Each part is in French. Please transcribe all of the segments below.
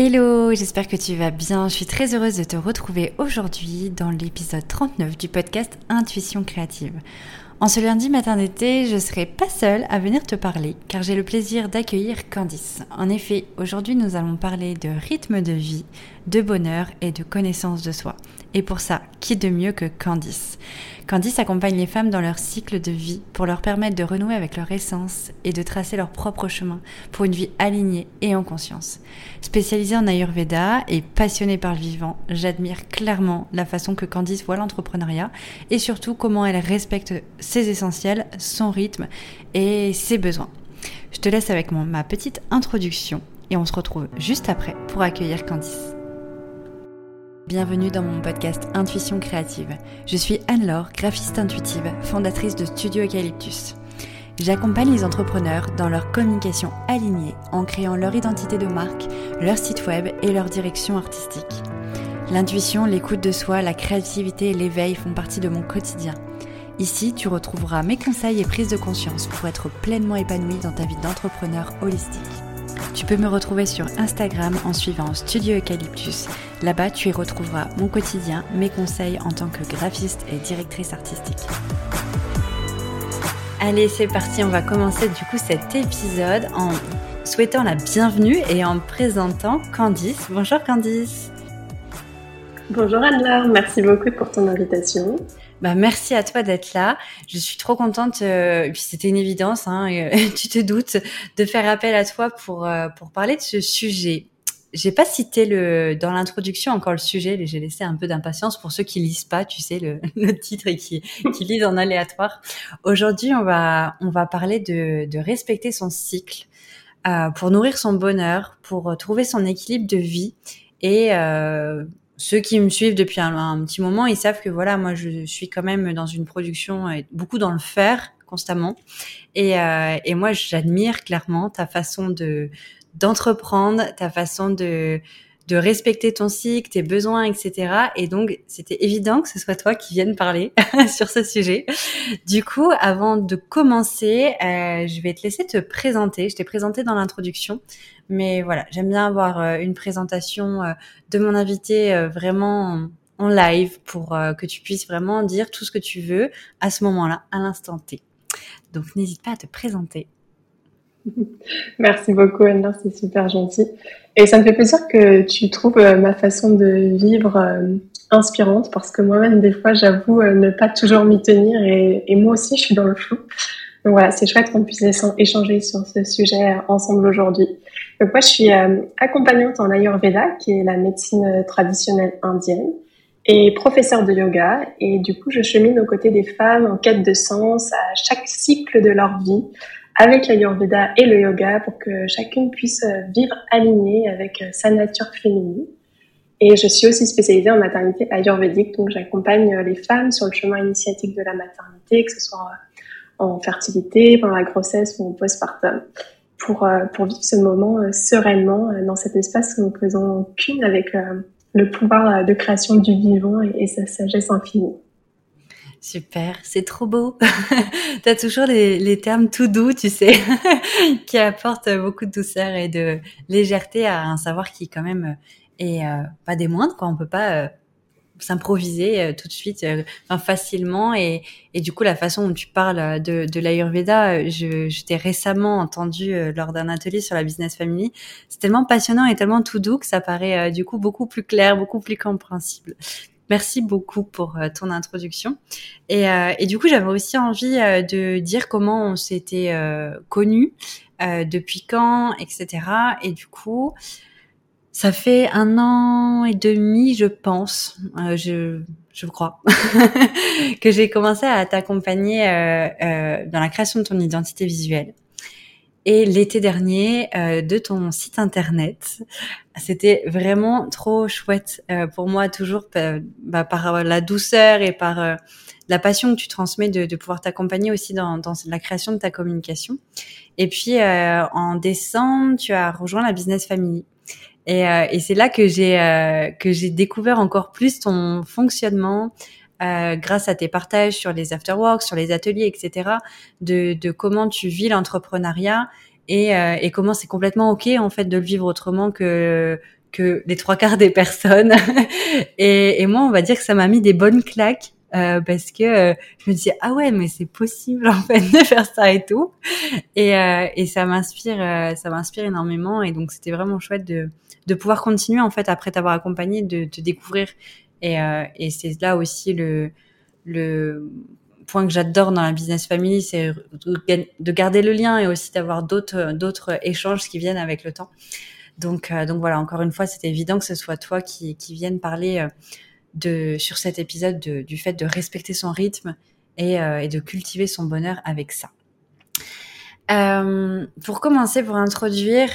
Hello, j'espère que tu vas bien. Je suis très heureuse de te retrouver aujourd'hui dans l'épisode 39 du podcast Intuition créative. En ce lundi matin d'été, je ne serai pas seule à venir te parler car j'ai le plaisir d'accueillir Candice. En effet, aujourd'hui nous allons parler de rythme de vie, de bonheur et de connaissance de soi. Et pour ça, qui de mieux que Candice? Candice accompagne les femmes dans leur cycle de vie pour leur permettre de renouer avec leur essence et de tracer leur propre chemin pour une vie alignée et en conscience. Spécialisée en Ayurveda et passionnée par le vivant, j'admire clairement la façon que Candice voit l'entrepreneuriat et surtout comment elle respecte ses essentiels, son rythme et ses besoins. Je te laisse avec ma petite introduction et on se retrouve juste après pour accueillir Candice. Bienvenue dans mon podcast Intuition créative. Je suis Anne-Laure, graphiste intuitive, fondatrice de Studio Eucalyptus. J'accompagne les entrepreneurs dans leur communication alignée en créant leur identité de marque, leur site web et leur direction artistique. L'intuition, l'écoute de soi, la créativité et l'éveil font partie de mon quotidien. Ici, tu retrouveras mes conseils et prises de conscience pour être pleinement épanoui dans ta vie d'entrepreneur holistique. Tu peux me retrouver sur Instagram en suivant Studio Eucalyptus. Là-bas, tu y retrouveras mon quotidien, mes conseils en tant que graphiste et directrice artistique. Allez, c'est parti, on va commencer du coup cet épisode en souhaitant la bienvenue et en présentant Candice. Bonjour Candice. Bonjour Anne-Laure, merci beaucoup pour ton invitation. Bah, merci à toi d'être là. Je suis trop contente. Euh, puis c'était une évidence, hein, euh, tu te doutes, de faire appel à toi pour euh, pour parler de ce sujet. J'ai pas cité le dans l'introduction encore le sujet, j'ai laissé un peu d'impatience pour ceux qui lisent pas, tu sais le, le titre et qui qui lisent en aléatoire. Aujourd'hui, on va on va parler de de respecter son cycle euh, pour nourrir son bonheur, pour trouver son équilibre de vie et euh, ceux qui me suivent depuis un, petit moment, ils savent que voilà, moi, je suis quand même dans une production et beaucoup dans le faire constamment. Et, euh, et moi, j'admire clairement ta façon de d'entreprendre, ta façon de de respecter ton cycle, tes besoins, etc. Et donc, c'était évident que ce soit toi qui viennes parler sur ce sujet. Du coup, avant de commencer, euh, je vais te laisser te présenter. Je t'ai présenté dans l'introduction, mais voilà, j'aime bien avoir euh, une présentation euh, de mon invité vraiment en live pour que tu puisses vraiment dire tout ce que tu veux à ce moment-là, à l'instant T. Donc, n'hésite pas à te présenter. Merci beaucoup, Anne, c'est super gentil. Et ça me fait plaisir que tu trouves ma façon de vivre inspirante parce que moi-même, des fois, j'avoue ne pas toujours m'y tenir et, moi aussi, je suis dans le flou. Donc voilà, c'est chouette qu'on puisse échanger sur ce sujet ensemble aujourd'hui. Donc moi, je suis euh, accompagnante en Ayurveda, qui est la médecine traditionnelle indienne, et professeure de yoga. Et du coup, je chemine aux côtés des femmes en quête de sens à chaque cycle de leur vie, avec l'Ayurveda et le yoga, pour que chacune puisse vivre alignée avec sa nature féminine. Et je suis aussi spécialisée en maternité ayurvédique, donc j'accompagne les femmes sur le chemin initiatique de la maternité, que ce soit en fertilité, pendant la grossesse ou en postpartum pour, euh, pour vivre ce moment euh, sereinement euh, dans cet espace où nous faisons qu'une avec le pouvoir de création du vivant et, sa sagesse infinie. Super, c'est trop beau. tu as toujours les, les, termes tout doux, tu sais, qui apportent beaucoup de douceur et de légèreté à un savoir qui quand même est pas des moindres. Quoi. On peut pas s'improviser euh, tout de suite, euh, facilement. Et, et, du coup, la façon dont tu parles de, de l'Ayurveda, euh, je, je t'ai récemment entendu lors d'un atelier sur la business family. C'est tellement passionnant et tellement tout doux que ça paraît du coup beaucoup plus clair, beaucoup plus compréhensible. Merci beaucoup pour ton introduction. Et, et du coup, j'avais aussi envie de dire comment on s'était connus, depuis quand, etc. Et du coup, ça fait un an et demi, je pense, euh, je, je crois, que j'ai commencé à t'accompagner euh, euh, dans la création de ton identité visuelle. Et l'été dernier, euh, de ton site internet, c'était vraiment trop chouette euh, pour moi, toujours bah, par la douceur et par la passion que tu transmets de, de pouvoir t'accompagner aussi dans, dans, la création de ta communication. Et puis en décembre, tu as rejoint la Business Family. Et, euh, et c'est là que j'ai euh, que j'ai découvert encore plus ton fonctionnement euh, grâce à tes partages sur les afterworks, sur les ateliers, etc. De, de comment tu vis l'entrepreneuriat et, et comment c'est complètement ok en fait de le vivre autrement que que les trois quarts des personnes. et, et moi, on va dire que ça m'a mis des bonnes claques euh, parce que euh, je me disais ah ouais mais c'est possible en fait de faire ça et tout et, euh, et ça m'inspire euh, ça m'inspire énormément et donc c'était vraiment chouette de de pouvoir continuer en fait après t'avoir accompagné de te découvrir et, euh, et c'est là aussi le point que j'adore dans la business family c'est de garder le lien et aussi d'avoir d'autres échanges qui viennent avec le temps donc donc voilà encore une fois c'était évident que ce soit toi qui qui vienne parler de, sur cet épisode du fait de respecter son rythme et, euh, de cultiver son bonheur avec ça. Euh, pour commencer, pour introduire,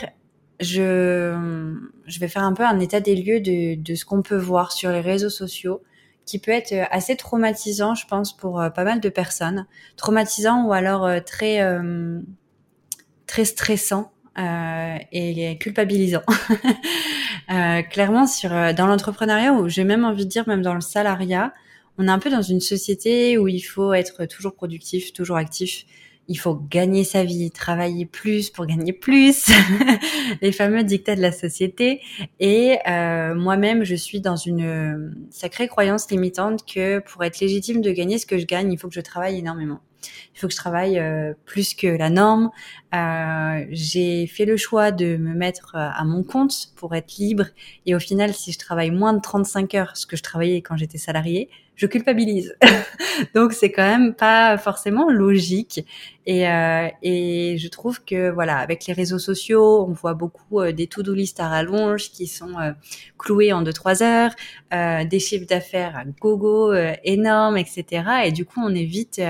je, je vais faire un peu un état des lieux de, de ce qu'on peut voir sur les réseaux sociaux, qui peut être assez traumatisant, je pense, pour euh, pas mal de personnes. Traumatisant ou alors euh, très, euh, très stressant euh, et culpabilisant. euh, clairement, sur euh, dans l'entrepreneuriat, ou j'ai même envie de dire même dans le salariat, on est un peu dans une société où il faut être toujours productif, toujours actif. Il faut gagner sa vie, travailler plus pour gagner plus, les fameux dictats de la société. Et euh, moi-même, je suis dans une sacrée croyance limitante que pour être légitime de gagner ce que je gagne, il faut que je travaille énormément il faut que je travaille euh, plus que la norme. Euh, j'ai fait le choix de me mettre euh, à mon compte pour être libre. Et au final, si je travaille moins de 35 heures, ce que je travaillais quand j'étais salarié, je culpabilise. Donc c'est quand même pas forcément logique. Et, euh, et je trouve que voilà, avec les réseaux sociaux, on voit beaucoup euh, des to-do list à rallonge qui sont euh, cloués en 2-3 heures, des chiffres d'affaires à gogo énormes, etc. Et du coup, on est vite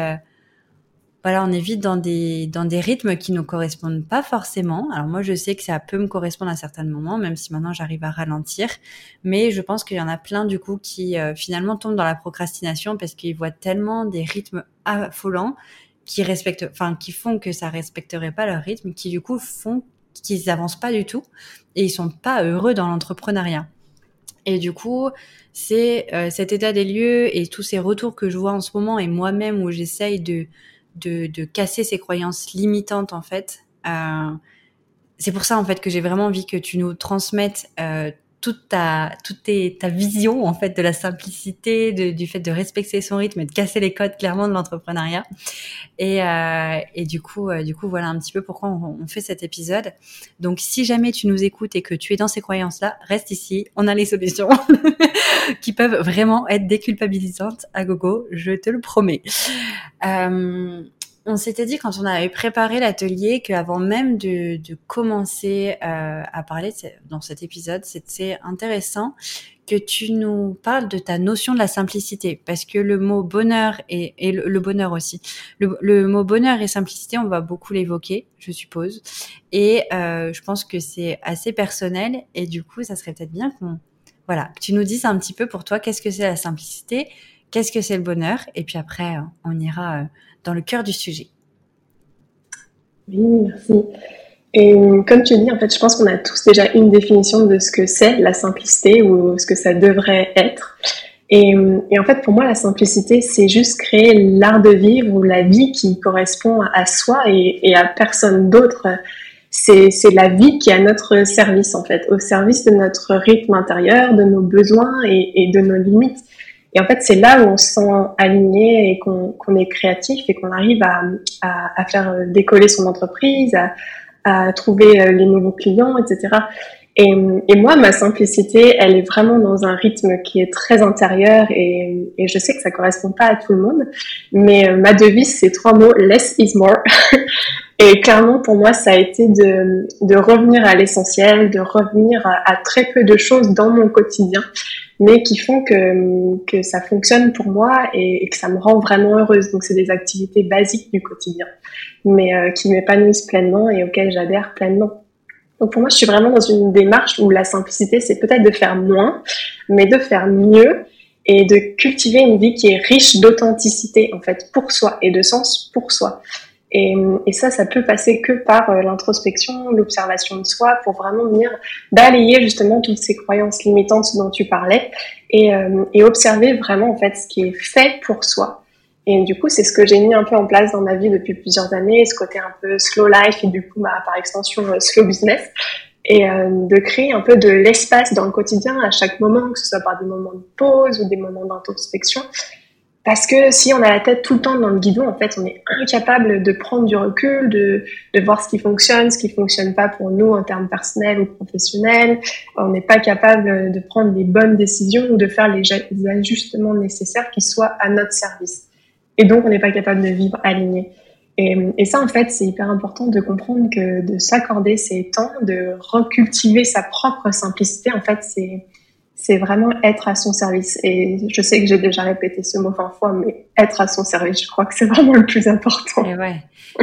voilà, on est vite dans des dans des rythmes qui nous correspondent pas forcément. Alors moi, je sais que ça peut me correspondre à certains moments, même si maintenant j'arrive à ralentir. Mais je pense qu'il y en a plein du coup qui euh, finalement tombent dans la procrastination parce qu'ils voient tellement des rythmes affolants qui respectent, enfin qui font que ça respecterait pas leur rythme, qui du coup font qu'ils avancent pas du tout et ils sont pas heureux dans l'entrepreneuriat. Et du coup, c'est euh, cet état des lieux et tous ces retours que je vois en ce moment et moi-même où j'essaye de de, de, casser ces croyances limitantes en fait. Euh, c'est pour ça en fait que j'ai vraiment envie que tu nous transmettes euh, toute ta toute ta vision en fait de la simplicité, du fait de respecter son rythme et de casser les codes clairement de l'entrepreneuriat. Et, euh, et du coup, euh, du coup, voilà un petit peu pourquoi on, fait cet épisode. Donc, si jamais tu nous écoutes et que tu es dans ces croyances-là, reste ici. On a les solutions qui peuvent vraiment être déculpabilisantes à gogo. Je te le promets. Euh, on s'était dit quand on avait préparé l'atelier qu'avant même de, de commencer euh, à parler dans cet épisode, c'était intéressant que tu nous parles de ta notion de la simplicité, parce que le mot bonheur et, et le, bonheur aussi, le, le, mot bonheur et simplicité, on va beaucoup l'évoquer, je suppose, et euh, je pense que c'est assez personnel, et du coup, ça serait peut-être bien qu'on, voilà, que tu nous dises un petit peu pour toi qu'est-ce que c'est la simplicité, qu'est-ce que c'est le bonheur, et puis après, on ira euh, dans le cœur du sujet. Oui, merci. Et comme tu dis, en fait, je pense qu'on a tous déjà une définition de ce que c'est la simplicité ou ce que ça devrait être. Et, en fait, pour moi, la simplicité, c'est juste créer l'art de vivre ou la vie qui correspond à soi et, à personne d'autre. C'est la vie qui est à notre service, en fait, au service de notre rythme intérieur, de nos besoins et de nos limites. Et en fait, c'est là où on se sent aligné et qu'on est créatif et qu'on arrive à, faire décoller son entreprise, à, trouver euh, les nouveaux clients, etc. Et, et, moi, ma simplicité, elle est vraiment dans un rythme qui est très intérieur et, et je sais que ça correspond pas à tout le monde, mais euh, ma devise, c'est trois mots, less is more. et clairement, pour moi, ça a été de, revenir à l'essentiel, de revenir à, très peu de choses dans mon quotidien mais qui font que, que ça fonctionne pour moi et, et que ça me rend vraiment heureuse. Donc c'est des activités basiques du quotidien, mais euh, qui m'épanouissent pleinement et auxquelles j'adhère pleinement. Donc pour moi, je suis vraiment dans une démarche où la simplicité, c'est peut-être de faire moins, mais de faire mieux et de cultiver une vie qui est riche d'authenticité en fait pour soi et de sens pour soi. Et, et, ça, ça peut passer que par euh, l'introspection, l'observation de soi, pour vraiment venir balayer justement toutes ces croyances limitantes dont tu parlais et, euh, et observer vraiment en fait ce qui est fait pour soi. Et du coup, c'est ce que j'ai mis un peu en place dans ma vie depuis plusieurs années, ce côté un peu slow life et du coup, bah, par extension, euh, slow business. et de créer un peu de l'espace dans le quotidien à chaque moment, que ce soit par des moments de pause ou des moments d'introspection. Parce que si on a la tête tout le temps dans le guidon, en fait, on est incapable de prendre du recul, de, de voir ce qui fonctionne, ce qui fonctionne pas pour nous en termes personnels ou professionnels. On n'est pas capable de prendre les bonnes décisions ou de faire les, ajustements nécessaires qui soient à notre service. Et donc, on n'est pas capable de vivre aligné. Et, et, ça, en fait, c'est hyper important de comprendre que de s'accorder ces temps, de recultiver sa propre simplicité, en fait, c'est c'est vraiment être à son service. Et je sais que j'ai déjà répété ce mot 20 fois, mais être à son service, je crois que c'est vraiment le plus important.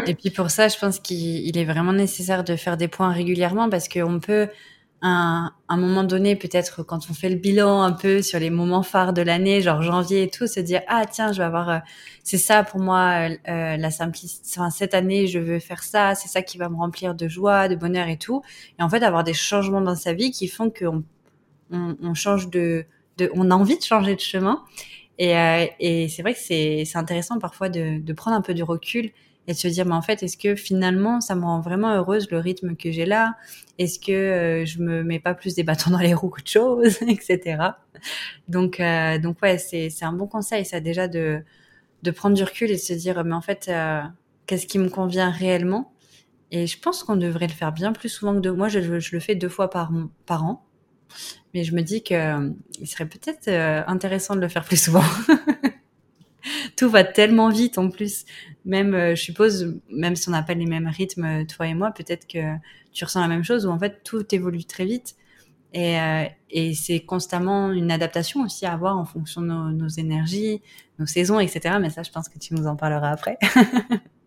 Et puis pour ça, je pense qu'il est vraiment nécessaire de faire des points régulièrement parce qu'on peut, à un moment donné, peut-être quand on fait le bilan un peu sur les moments phares de l'année, genre janvier et tout, se dire ah tiens, je vais avoir, euh, c'est ça pour moi euh, la simplicité. Enfin, cette année, je veux faire ça, c'est ça qui va me remplir de joie, de bonheur et tout. Et en fait, avoir des changements dans sa vie qui font qu'on on, change de, on a envie de changer de chemin. Et, euh, et c'est vrai que c'est intéressant parfois de, de, prendre un peu du recul et de se dire, mais en fait, est-ce que finalement, ça me rend vraiment heureuse le rythme que j'ai là? Est-ce que euh, je me mets pas plus des bâtons dans les roues qu'autre chose, etc. Donc, euh, donc ouais, c'est un bon conseil, ça déjà de de prendre du recul et de se dire, mais en fait, qu'est-ce qui me convient réellement? Et je pense qu'on devrait le faire bien plus souvent que deux. Moi, je, je le fais deux fois par par an. Mais je me dis que euh, il serait peut-être euh, intéressant de le faire plus souvent. tout va tellement vite en plus. Même, euh, je suppose, même si on n'a pas les mêmes rythmes, toi et moi, peut-être que tu ressens la même chose où en fait tout évolue très vite. Et, c'est constamment une adaptation aussi à avoir en fonction de nos, nos, énergies, nos saisons, etc. Mais ça, je pense que tu nous en parleras après.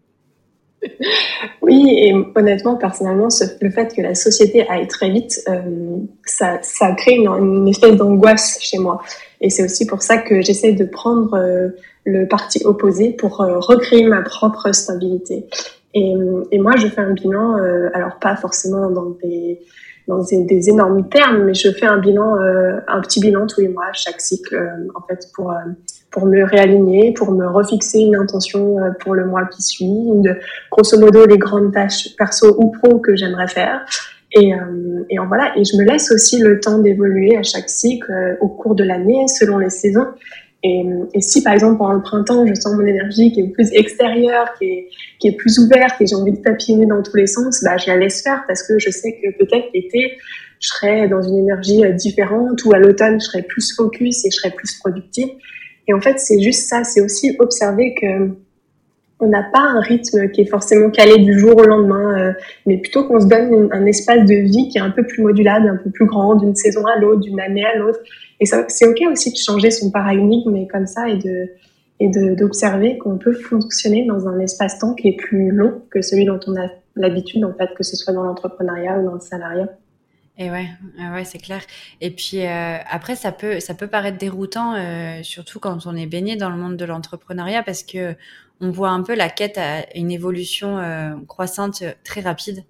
Oui, et honnêtement, personnellement, le fait que la société aille très vite, euh, ça, ça crée une, espèce d'angoisse chez moi. Et c'est aussi pour ça que j'essaie de prendre euh, le parti opposé pour euh, recréer ma propre stabilité. Et, et, moi, je fais un bilan, alors pas forcément dans des dans des, énormes termes, mais je fais un bilan, un petit bilan tous les mois, chaque cycle, en fait, pour pour me réaligner, pour me refixer une intention euh, pour le mois qui suit, de, grosso modo les grandes tâches perso ou pro que j'aimerais faire. Et, euh, et en voilà. Et je me laisse aussi le temps d'évoluer à chaque cycle euh, au cours de l'année, selon les saisons. Et, et, si par exemple pendant le printemps, je sens mon énergie qui est plus extérieure, qui est, qui est plus ouverte, et j'ai envie de papillonner dans tous les sens, bah, je la laisse faire parce que je sais que peut-être l'été, je serai dans une énergie différente, ou à l'automne, je serai plus focus et je serai plus productive. Et en fait, c'est juste ça, c'est aussi observer que on n'a pas un rythme qui est forcément calé du jour au lendemain, euh, mais plutôt qu'on se donne un espace de vie qui est un peu plus modulable, un peu plus grand, d'une saison à l'autre, d'une année à l'autre. Et c'est ok aussi de changer son paradigme, comme ça, et de et d'observer qu'on peut fonctionner dans un espace-temps qui est plus long que celui dont on a l'habitude, en fait, que ce soit dans l'entrepreneuriat ou dans le salariat. Et ouais, ouais, c'est clair. Et puis euh, après, ça peut, ça peut paraître déroutant, euh, surtout quand on est baigné dans le monde de l'entrepreneuriat, parce que on voit un peu la quête à une évolution euh, croissante très rapide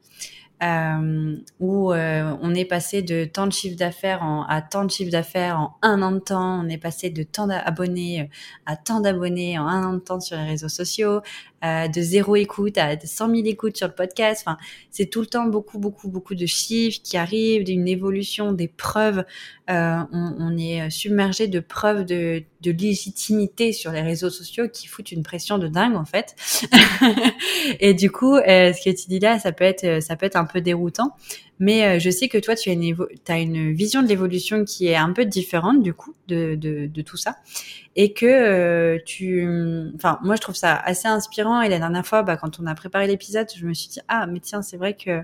où on est passé de tant de chiffre d'affaires à tant de chiffre d'affaires en un an de temps, on est passé de tant d'abonnés à tant d'abonnés en un an de temps sur les réseaux sociaux, euh, de zéro écoute à 100 000 écoutes sur le podcast. Enfin, c'est tout le temps beaucoup, beaucoup, beaucoup de chiffres qui arrivent, d'une évolution, des preuves. Euh, on, est submergé de preuves de, légitimité sur les réseaux sociaux qui foutent une pression de dingue en fait. Et du coup, ce que tu dis là, ça peut être, ça peut être un peu déroutant. Mais euh, je sais que toi, tu as une, une vision de l'évolution qui est un peu différente du coup de, de, de tout ça. Et que euh, tu... Enfin, moi, je trouve ça assez inspirant. Et la dernière fois, bah, quand on a préparé l'épisode, je me suis dit, ah, mais tiens, c'est vrai que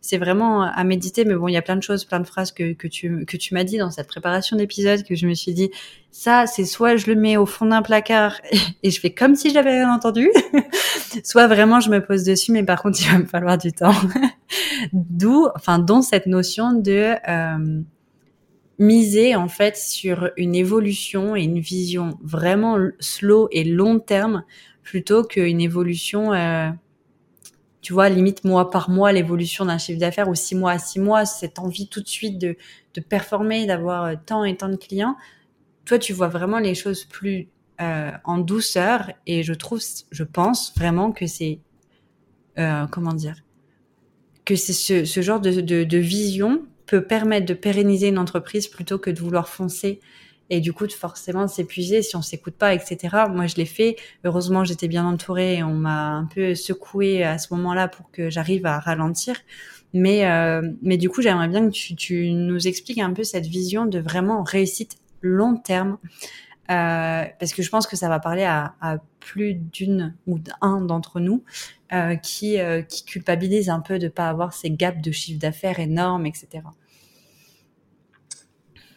c'est vraiment à méditer. Mais bon, il y a plein de choses, plein de phrases que, que tu, que tu m'as dit dans cette préparation d'épisode que je me suis dit, ça, c'est soit je le mets au fond d'un placard et, je fais comme si je l'avais rien entendu, soit vraiment je me pose dessus, mais par contre, il va me falloir du temps. D'où, enfin, dont cette notion de euh, miser en fait sur une évolution et une vision vraiment slow et long terme plutôt qu'une évolution, euh, tu vois, limite mois par mois, l'évolution d'un chiffre d'affaires ou six mois à six mois, cette envie tout de suite de, performer, d'avoir euh, tant et tant de clients. Toi, tu vois vraiment les choses plus euh, en douceur et je trouve, je pense vraiment que c'est, euh, comment dire, que c'est ce, genre de, vision peut permettre de pérenniser une entreprise plutôt que de vouloir foncer et du coup de forcément s'épuiser si on s'écoute pas, etc. Moi, je l'ai fait. Heureusement, j'étais bien entourée et on m'a un peu secoué à ce moment-là pour que j'arrive à ralentir. Mais, euh, mais du coup, j'aimerais bien que tu, nous expliques un peu cette vision de vraiment réussite long terme. Euh, parce que je pense que ça va parler à, plus d'une ou d'un d'entre nous euh, qui, euh, qui culpabilise un peu de pas avoir ces gaps de chiffre d'affaires énormes, etc.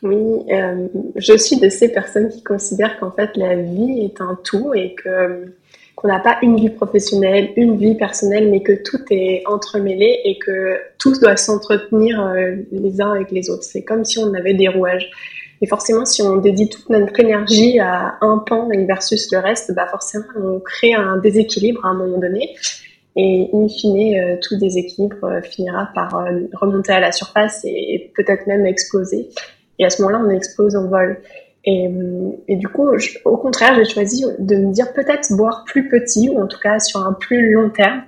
Oui, euh, je suis de ces personnes qui considèrent qu'en fait la vie est un tout et que qu'on n'a pas une vie professionnelle, une vie personnelle, mais que tout est entremêlé et que tout doit s'entretenir les uns avec les autres. C'est comme si on avait des rouages. Et forcément, si on dédie toute notre énergie à un pan versus le reste, bah forcément, on crée un déséquilibre à un moment donné. Et in fine, euh, tout déséquilibre euh, finira par remonter à la surface et peut-être même exploser. Et à ce moment-là, on explose en vol. Et, du coup, au contraire, j'ai choisi de me dire peut-être boire plus petit, ou en tout cas sur un plus long terme,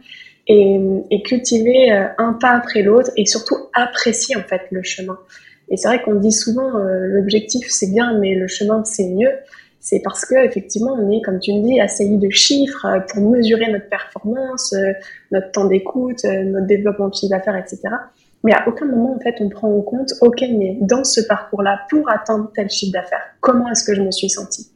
et, et cultiver euh, un pas après l'autre, et surtout apprécier en fait le chemin. Et c'est vrai qu'on dit souvent euh, l'objectif c'est bien, mais le chemin c'est mieux. C'est parce que effectivement on est, comme tu me dis, assailli de chiffres euh, pour mesurer notre performance, notre temps d'écoute, notre développement de chiffre d'affaires, etc. Mais à aucun moment, en fait, on prend en compte, OK, mais dans ce parcours-là, pour atteindre tel chiffre d'affaires, comment est-ce que je me suis sentie?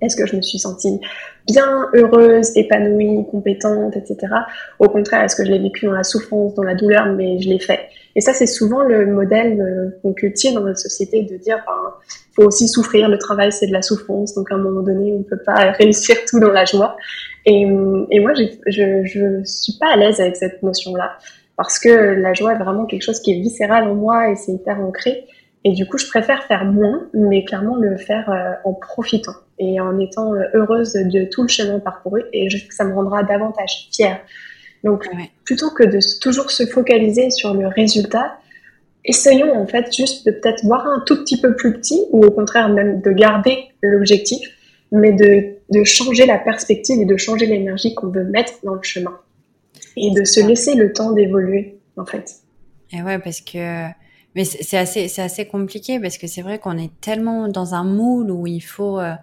Est-ce que je me suis sentie bien, heureuse, épanouie, compétente, etc. Au contraire, est-ce que je l'ai vécu dans la souffrance, dans la douleur, mais je l'ai fait? Et ça, c'est souvent le modèle euh, qu'on cultive dans notre société de dire, ben, faut aussi souffrir, le travail, c'est de la souffrance, donc à un moment donné, on peut pas réussir tout dans la joie. Et, et moi, je, je suis pas à l'aise avec cette notion-là parce que la joie est vraiment quelque chose qui est viscéral en moi et c'est hyper ancré. Et du coup, je préfère faire moins, mais clairement le faire euh, en profitant et en étant euh, heureuse de tout le chemin parcouru. Et je sais que ça me rendra davantage fière. Donc, plutôt que de toujours se focaliser sur le résultat, essayons en fait juste de peut-être voir un tout petit peu plus petit, ou au contraire même de garder l'objectif, mais de, de changer la perspective et de changer l'énergie qu'on veut mettre dans le chemin. Et de se laisser le temps d'évoluer en fait. Et ouais, parce que mais c'est assez c'est assez compliqué parce que c'est vrai qu'on est tellement dans un moule où il faut euh,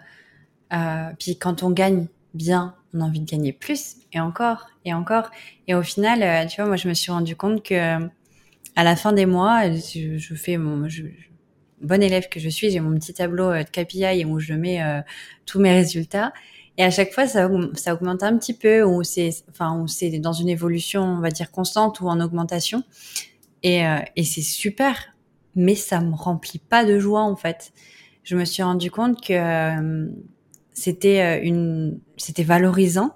euh, puis quand on gagne bien, on a envie de gagner plus et encore et encore et au final, euh, tu vois, moi je me suis rendu compte que à la fin des mois, je, je fais mon je, bon élève que je suis, j'ai mon petit tableau de KPI où je mets tous mes résultats et à chaque fois, ça, augmente un petit peu, ou c'est, enfin, c'est dans une évolution, on va dire constante ou en augmentation. Et, euh, et c'est super, mais ça me remplit pas de joie en fait. Je me suis rendu compte que euh, c'était euh, une, c'était valorisant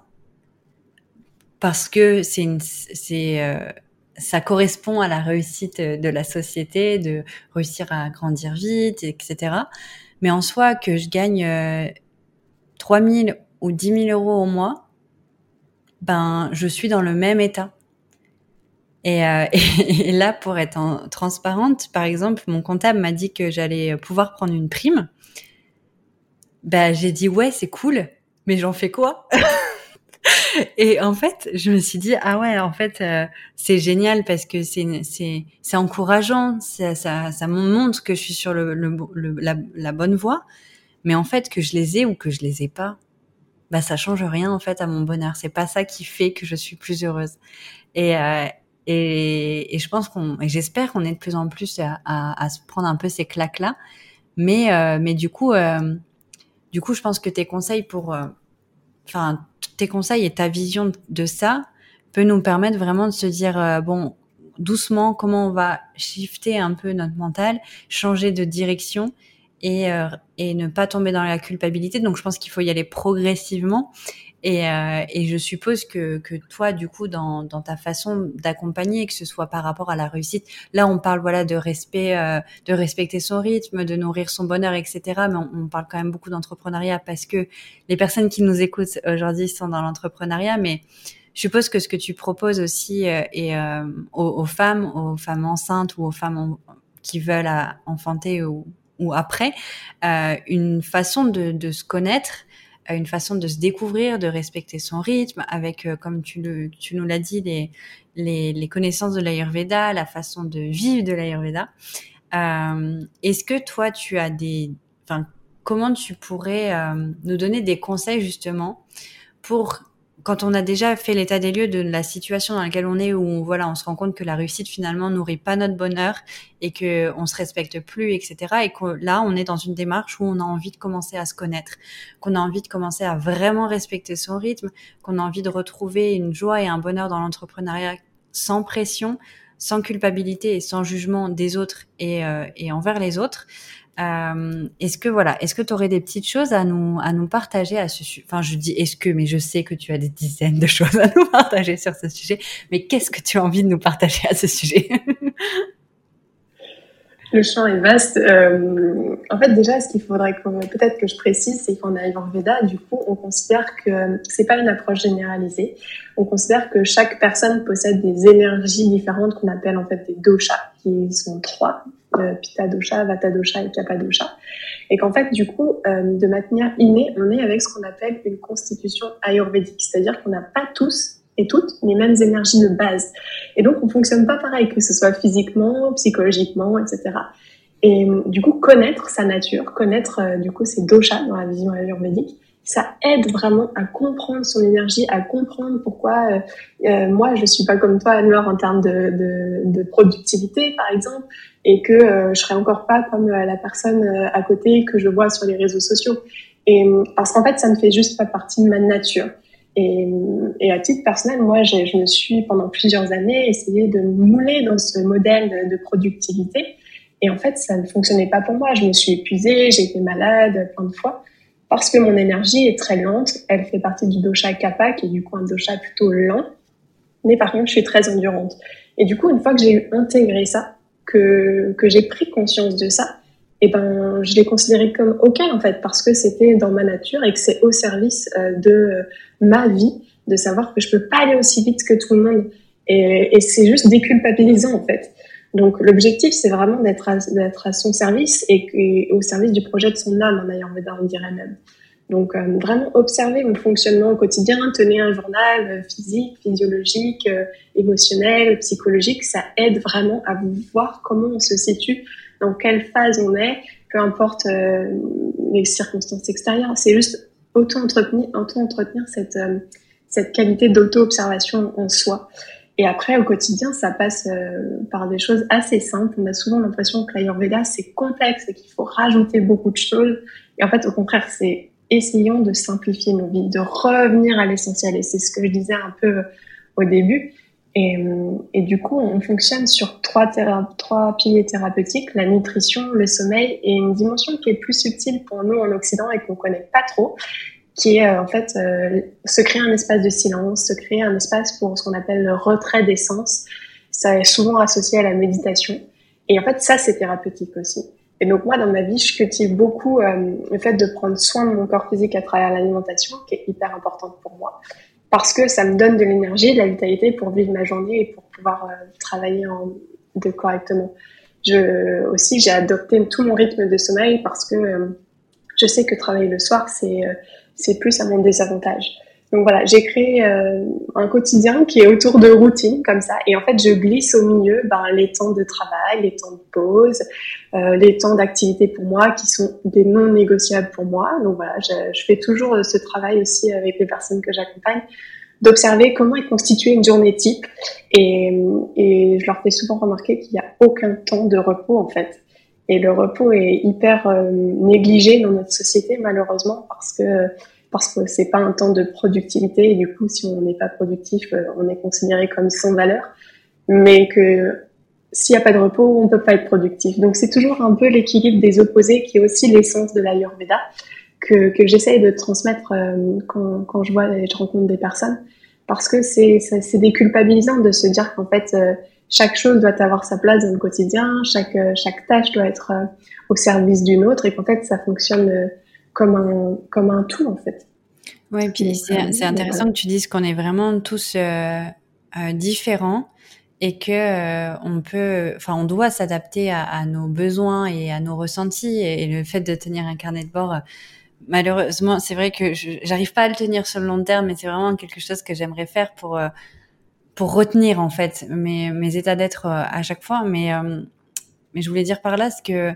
parce que c'est c'est, ça correspond à la réussite de la société, de réussir à grandir vite, etc. Mais en soi, que je gagne 3000 ou 10 000 euros au mois, ben je suis dans le même état. Et, euh, là, pour être en, transparente, par exemple, mon comptable m'a dit que j'allais pouvoir prendre une prime. Ben j'ai dit ouais, c'est cool, mais j'en fais quoi? Et en fait, je me suis dit ah ouais, en fait, euh, c'est génial parce que c'est c'est c'est encourageant, ça, ça ça me montre que je suis sur le, le, la, la bonne voie. Mais en fait, que je les ai ou que je les ai pas, bah ça change rien en fait à mon bonheur. C'est pas ça qui fait que je suis plus heureuse. Et euh, et, et, je pense qu'on, et j'espère qu'on est de plus en plus à, à, à, se prendre un peu ces claques là. Mais euh, mais du coup, euh, du coup, je pense que tes conseils pour, euh, enfin tes conseils et ta vision de ça peut nous permettre vraiment de se dire euh, bon doucement comment on va shifter un peu notre mental, changer de direction et, euh, et ne pas tomber dans la culpabilité. Donc je pense qu'il faut y aller progressivement. Et, euh, et je suppose que, que toi, du coup, dans, dans ta façon d'accompagner, que ce soit par rapport à la réussite, là, on parle voilà de respect, euh, de respecter son rythme, de nourrir son bonheur, etc. Mais on, parle quand même beaucoup d'entrepreneuriat parce que les personnes qui nous écoutent aujourd'hui sont dans l'entrepreneuriat. Mais je suppose que ce que tu proposes aussi euh, et euh, aux, aux, femmes, aux femmes enceintes ou aux femmes qui veulent enfanter ou ou après, euh, une façon de, de se connaître une façon de se découvrir, de respecter son rythme, avec, comme tu, le, tu nous l'as dit, les, les, les, connaissances de l'Ayurveda, la façon de vivre de l'Ayurveda. Euh, Est-ce que toi, tu as des... Enfin, comment tu pourrais nous donner des conseils justement pour quand on a déjà fait l'état des lieux de la situation dans laquelle on est, où voilà, on se rend compte que la réussite finalement nourrit pas notre bonheur et que on se respecte plus, etc. Et que là, on est dans une démarche où on a envie de commencer à se connaître, qu'on a envie de commencer à vraiment respecter son rythme, qu'on a envie de retrouver une joie et un bonheur dans l'entrepreneuriat sans pression, sans culpabilité et sans jugement des autres et, euh, et envers les autres. Euh, est-ce que voilà, est-ce que tu aurais des petites choses à nous à nous partager à ce sujet Enfin, je dis est-ce que, mais je sais que tu as des dizaines de choses à nous partager sur ce sujet. Mais qu'est-ce que tu as envie de nous partager à ce sujet? Le champ est vaste. Euh, en fait, déjà, ce qu'il faudrait peut-être que je précise, c'est qu'en Ayurveda, du coup, on considère que c'est pas une approche généralisée. On considère que chaque personne possède des énergies différentes qu'on appelle en fait des doshas, qui sont trois euh, Pitta dosha, Vata dosha et Kapha dosha. Et qu'en fait, du coup, euh, de manière innée, on est avec ce qu'on appelle une constitution ayurvédique. C'est-à-dire qu'on n'a pas tous et toutes les mêmes énergies de base. Et donc, on fonctionne pas pareil, que ce soit physiquement, psychologiquement, etc. Et du coup, connaître sa nature, connaître euh, du coup ses doshas dans la vision ayurvédique, ça aide vraiment à comprendre son énergie, à comprendre pourquoi euh, euh moi je suis pas comme toi Anne-Laure en termes de, de, de, productivité par exemple, et que euh, je serais encore pas comme euh, la personne à côté que je vois sur les réseaux sociaux. Et parce qu'en fait, ça ne fait juste pas partie de ma nature. Et, et à titre personnel, moi, je, je, me suis pendant plusieurs années essayé de mouler dans ce modèle de, productivité. Et en fait, ça ne fonctionnait pas pour moi. Je me suis épuisée, j'ai été malade plein de fois parce que mon énergie est très lente. Elle fait partie du dosha kapha, qui est du coup un dosha plutôt lent. Mais par contre, je suis très endurante. Et du coup, une fois que j'ai intégré ça, que, que j'ai pris conscience de ça, et eh ben, je l'ai considéré comme OK, en fait, parce que c'était dans ma nature et que c'est au service euh, de ma vie de savoir que je peux pas aller aussi vite que tout le monde. Et, c'est juste déculpabilisant, en fait. Donc l'objectif, c'est vraiment d'être à, son service et, au service du projet de son âme, en on dirait même. Donc euh, vraiment observer mon fonctionnement au quotidien, tenir un journal euh, physique, physiologique, émotionnel, psychologique, ça aide vraiment à voir comment on se situe, dans quelle phase on est, peu importe les circonstances extérieures. C'est juste auto-entretenir, auto-entretenir cette, cette qualité d'auto-observation en soi. Et après, au quotidien, ça passe euh, par des choses assez simples. On a souvent l'impression que l'Ayurveda, c'est complexe et qu'il faut rajouter beaucoup de choses. Et en fait, au contraire, c'est essayons de simplifier nos vies, de revenir à l'essentiel. Et c'est ce que je disais un peu euh, au début. Et, euh, et du coup, on fonctionne sur trois, trois piliers thérapeutiques, la nutrition, le sommeil et une dimension qui est plus subtile pour nous en Occident et qu'on connaît pas trop, qui est euh, en fait euh, se créer un espace de silence, se créer un espace pour ce qu'on appelle le retrait des sens. Ça est souvent associé à la méditation. Et en fait, ça, c'est thérapeutique aussi. Et donc moi, dans ma vie, je cultive beaucoup le fait de prendre soin de mon corps physique à travers l'alimentation, qui est hyper importante pour moi, parce que ça me donne de l'énergie, de la vitalité pour vivre ma journée et pour pouvoir travailler en, de correctement. Je aussi, j'ai adopté tout mon rythme de sommeil parce que je sais que travailler le soir, c'est c'est plus à mon désavantage. Donc voilà, j'ai créé euh, un quotidien qui est autour de routines comme ça. Et en fait, je glisse au milieu ben, les temps de travail, les temps de pause, euh, les temps d'activité pour moi qui sont des non négociables pour moi. Donc voilà, je, je, fais toujours ce travail aussi avec les personnes que j'accompagne, d'observer comment est constituée une journée type. Et, et je leur fais souvent remarquer qu'il n'y a aucun temps de repos en fait. Et le repos est hyper euh, négligé dans notre société, malheureusement, parce que parce que c'est pas un temps de productivité et du coup, si on n'est pas productif, euh, on est considéré comme sans valeur. Mais que s'il n'y a pas de repos, on peut pas être productif. Donc c'est toujours un peu l'équilibre des opposés qui est aussi l'essence de l'Ayurveda que, que j'essaye de transmettre euh, quand, je vois et je rencontre des personnes parce que c'est déculpabilisant de se dire qu'en fait chaque chose doit avoir sa place dans le quotidien, chaque, euh, chaque tâche doit être euh, au service d'une autre et qu'en fait ça fonctionne euh, comme un, comme un tout en fait. Oui, puis c'est intéressant que tu dises qu'on est vraiment tous euh, différents et que euh, on peut, enfin, on doit s'adapter à, à, nos besoins et à nos ressentis. Et, le fait de tenir un carnet de bord malheureusement, c'est vrai que j'arrive pas à le tenir sur le long terme, mais c'est vraiment quelque chose que j'aimerais faire pour euh, pour retenir en fait mes, mes états d'être euh, à chaque fois. Mais mais je voulais dire par là ce que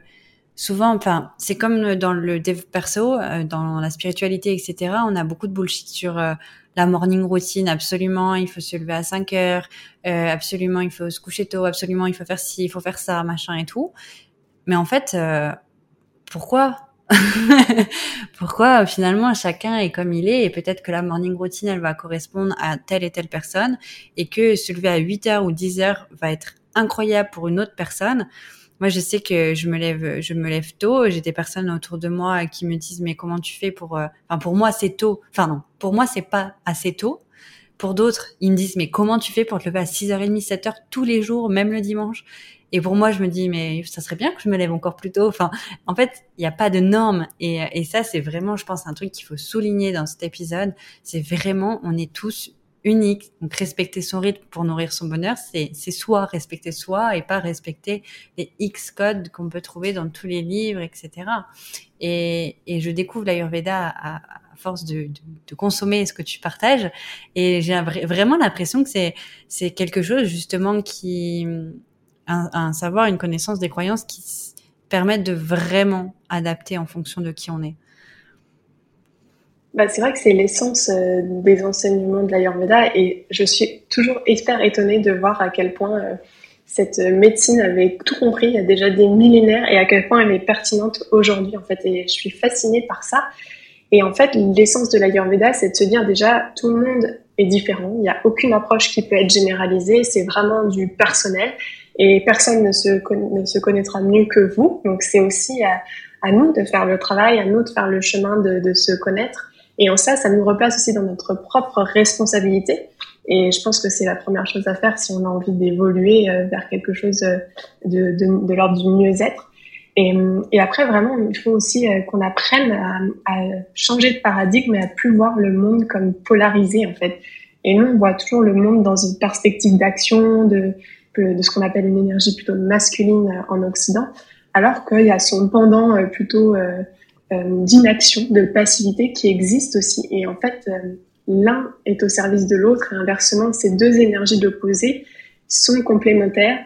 souvent, enfin, c'est comme dans le dev perso, dans la spiritualité, etc. On a beaucoup de bullshit sur la morning routine. Absolument, il faut se lever à 5 heures. absolument, il faut se coucher tôt. Absolument, il faut faire ci, il faut faire ça, machin et tout. Mais en fait, pourquoi Pourquoi finalement chacun est comme il est et peut-être que la morning routine elle va correspondre à telle et telle personne et que se lever à 8 heures ou 10 heures va être incroyable pour une autre personne. Moi, je sais que je me lève, je me lève tôt. J'ai des personnes autour de moi qui me disent mais comment tu fais pour, euh, enfin pour moi c'est tôt. Enfin non, pour moi c'est pas assez tôt. Pour d'autres, ils me disent mais comment tu fais pour te lever à 6h30, 7h tous les jours, même le dimanche? Et pour moi, je me dis, mais ça serait bien que je me lève encore plus tôt. Enfin, en fait, il n'y a pas de normes. Et, et ça, c'est vraiment, je pense, un truc qu'il faut souligner dans cet épisode. C'est vraiment, on est tous uniques. Donc, respecter son rythme pour nourrir son bonheur, c'est, soit respecter soi et pas respecter les X codes qu'on peut trouver dans tous les livres, etc. Et, et je découvre l'Ayurveda à, à force de, de, de, consommer ce que tu partages. Et j'ai vraiment l'impression que c'est, quelque chose, justement, qui, un, savoir, une connaissance des croyances qui permettent de vraiment adapter en fonction de qui on est. Bah, c'est vrai que c'est l'essence euh, des enseignements de l'Ayurveda et je suis toujours hyper étonnée de voir à quel point euh, cette médecine avait tout compris il y a déjà des millénaires et à quel point elle est pertinente aujourd'hui en fait et je suis fascinée par ça et en fait l'essence de l'Ayurveda c'est de se dire déjà tout le monde est différent il n'y a aucune approche qui peut être généralisée c'est vraiment du personnel et personne ne se, ne se connaîtra mieux que vous. Donc c'est aussi à, à, nous de faire le travail, à nous de faire le chemin de, de, se connaître. Et en ça, ça nous replace aussi dans notre propre responsabilité. Et je pense que c'est la première chose à faire si on a envie d'évoluer euh, vers quelque chose euh, de, de, de l'ordre du mieux-être. Et, et, après, vraiment, il faut aussi euh, qu'on apprenne à, à, changer de paradigme et à plus voir le monde comme polarisé, en fait. Et nous, on voit toujours le monde dans une perspective d'action, de, de ce qu'on appelle une énergie plutôt masculine euh, en Occident, alors qu'il y a son pendant euh, plutôt euh, d'inaction, de passivité qui existe aussi. Et en fait, l'un est au service de l'autre et inversement, ces deux énergies d'opposés sont complémentaires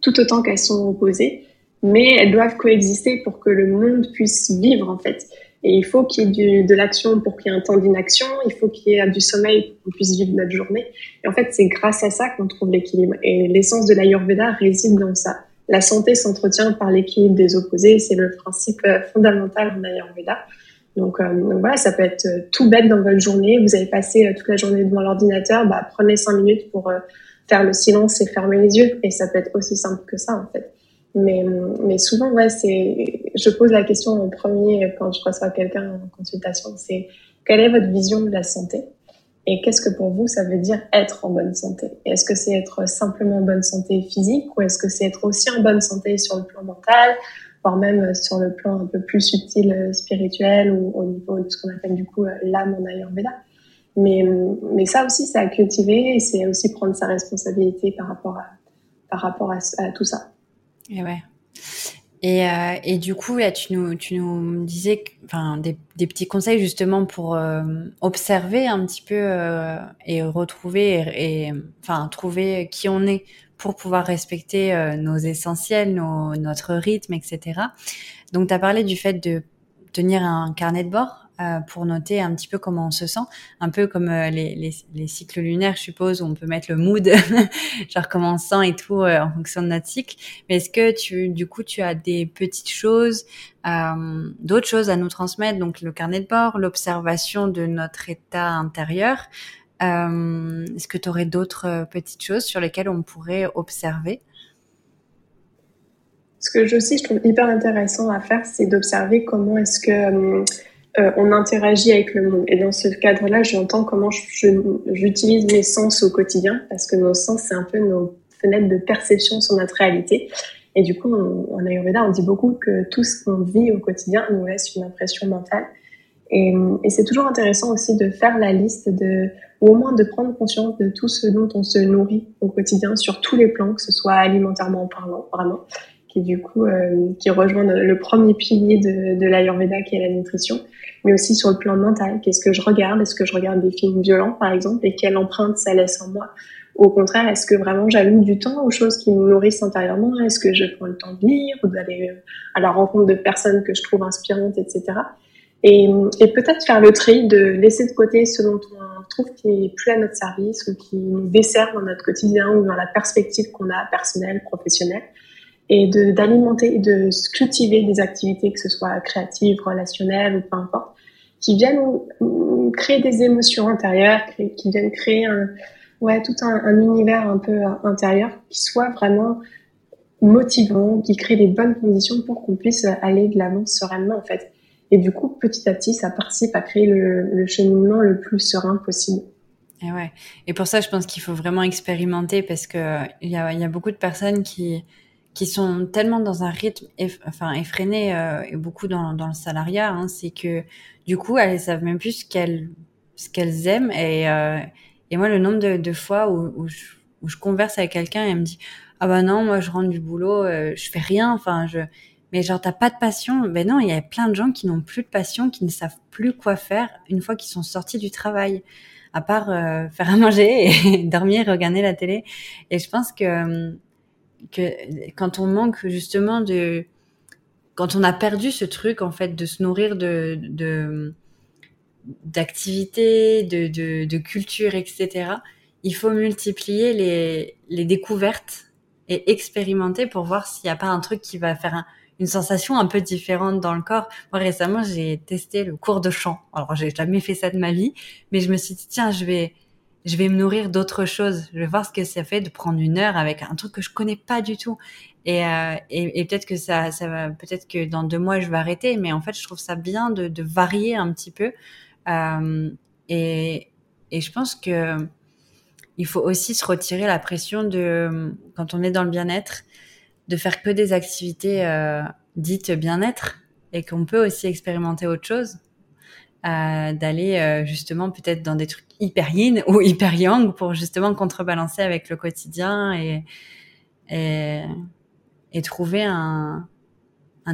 tout autant qu'elles sont opposées, mais elles doivent coexister pour que le monde puisse vivre en fait. Et il faut qu'il y ait de l'action pour qu'il y ait un temps d'inaction, il faut qu'il y ait du sommeil pour qu'on puisse vivre notre journée. Et en fait, c'est grâce à ça qu'on trouve l'équilibre. Et l'essence de l'Ayurveda réside dans ça. La santé s'entretient par l'équilibre des opposés, c'est le principe euh, fondamental en Ayurveda. Donc, euh, donc, voilà, ça peut être euh, tout bête dans votre journée. Vous avez passé toute la journée devant l'ordinateur, bah, prenez cinq minutes pour faire le silence et fermer les yeux. Et ça peut être aussi simple que ça, en fait. Mais, mais souvent, ouais, c'est, je pose la question en premier quand je reçois quelqu'un en consultation, c'est quelle est votre vision de la santé? Et qu'est-ce que pour vous ça veut dire être en bonne santé? Est-ce que c'est être simplement en bonne santé physique ou est-ce que c'est être aussi en bonne santé sur le plan mental, voire même sur le plan un peu plus subtil euh, spirituel ou au niveau de ce qu'on appelle du coup euh, l'âme en Ayurveda? Mais, mais ça aussi, c'est à cultiver et c'est aussi prendre sa responsabilité par rapport à, par rapport à tout ça. Et ouais. Et, euh, et, du coup, là, tu nous, tu nous disais enfin, des, des, petits conseils justement pour euh, observer un petit peu euh, et retrouver et, enfin trouver qui on est pour pouvoir respecter euh, nos essentiels, nos, notre rythme, etc. Donc, tu as parlé du fait de tenir un carnet de bord euh, pour noter un petit peu comment on se sent, un peu comme euh, les, les, les, cycles lunaires, je suppose, où on peut mettre le mood, genre comment on sent et tout euh, en fonction de notre cycle. Mais est-ce que tu, du coup, tu as des petites choses, d'autres choses à nous transmettre, donc le carnet de bord, l'observation de notre état intérieur. est-ce que tu aurais d'autres petites choses sur lesquelles on pourrait observer? Ce que je aussi je trouve hyper intéressant à faire, c'est d'observer comment est-ce que euh, on interagit avec le monde. Et dans ce cadre-là, j'entends comment j'utilise mes sens au quotidien, parce que nos sens, c'est un peu nos fenêtres de perception sur notre réalité. Et du coup, en Ayurveda, on dit beaucoup que tout ce qu'on vit au quotidien nous laisse une impression mentale. Et, et c'est toujours intéressant aussi de faire la liste de, ou au moins de prendre conscience de tout ce dont on se nourrit au quotidien sur tous les plans, que ce soit alimentairement parlant, vraiment, qui du coup euh, qui rejoint le premier pilier de, de l'Ayurveda qui est la nutrition, mais aussi sur le plan mental. Qu'est-ce que je regarde? Est-ce que je regarde des films violents par exemple? Et quelle empreinte ça laisse en moi? Au contraire, est-ce que vraiment j'alloue du temps aux choses qui me nourrissent intérieurement? Est-ce que je prends le temps de lire ou d'aller euh, à la rencontre de personnes que je trouve inspirantes, etc. Et, et peut-être faire le tri de laisser de côté ce dont on trouve qui n'est plus à notre service ou qui nous dessert dans notre quotidien ou dans la perspective qu'on a personnelle, professionnelle et d'alimenter, de, de cultiver des activités, que ce soit créatives, relationnelles ou peu importe, qui viennent créer des émotions intérieures, qui viennent créer un, ouais, tout un, un, univers un peu intérieur qui soit vraiment motivant, qui crée des bonnes conditions pour qu'on puisse aller de l'avant sereinement en fait. Et du coup, petit à petit, ça participe à créer le, cheminement le plus serein possible. Et ouais. Et pour ça, je pense qu'il faut vraiment expérimenter parce que il y a, y a beaucoup de personnes qui qui sont tellement dans un rythme enfin effréné euh, et beaucoup dans, dans le salariat, hein, c'est que du coup elles savent même plus ce qu'elles ce qu'elles aiment. Et euh, et moi le nombre de, de fois où, où, je, où je converse avec quelqu'un et elle me dit ah bah non moi je rentre du boulot euh, je fais rien enfin je mais genre t'as pas de passion? Ben non il y a plein de gens qui n'ont plus de passion qui ne savent plus quoi faire une fois qu'ils sont sortis du travail à part euh, faire à manger et dormir regarder la télé. Et je pense que que quand on manque justement de quand on a perdu ce truc en fait de se nourrir de de d'activités, de, de, culture, etc. Il faut multiplier les, les découvertes et expérimenter pour voir s'il n'y a pas un truc qui va faire un, une sensation un peu différente dans le corps. Moi récemment j'ai testé le cours de chant. Alors j'ai jamais fait ça de ma vie, mais je me suis dit tiens je vais je vais me nourrir d'autres choses. Je vais voir ce que ça fait de prendre une heure avec un truc que je connais pas du tout. Et, euh, et, peut-être que ça, ça va, peut-être que dans deux mois je vais arrêter. Mais en fait, je trouve ça bien de, de varier un petit peu. Euh, et, et je pense que il faut aussi se retirer la pression de quand on est dans le bien-être, de faire que des activités euh, dites bien-être et qu'on peut aussi expérimenter autre chose d'aller euh, justement peut-être dans des trucs hyper yin ou hyper yang pour justement contrebalancer avec le quotidien et, et, trouver un,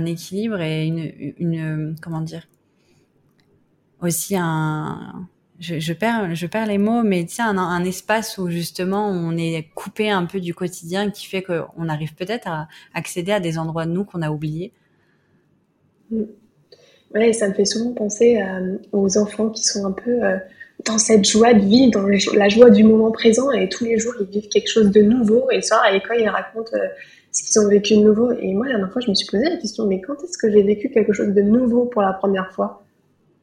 équilibre et une, une comment dire aussi un je, je, perds je perds les mots mais tiens un, un, espace où justement on est coupé un peu du quotidien qui fait qu'on arrive peut-être à accéder à des endroits de nous qu'on a oubliés mm. Ouais, ça me fait souvent penser euh, aux enfants qui sont un peu euh, dans cette joie de vie, dans la joie du moment présent, et tous les jours ils vivent quelque chose de nouveau, et le soir à l'école ils racontent euh, ce qu'ils ont vécu de nouveau. Et moi, la dernière fois, je me suis posé la question, mais quand est-ce que j'ai vécu quelque chose de nouveau pour la première fois?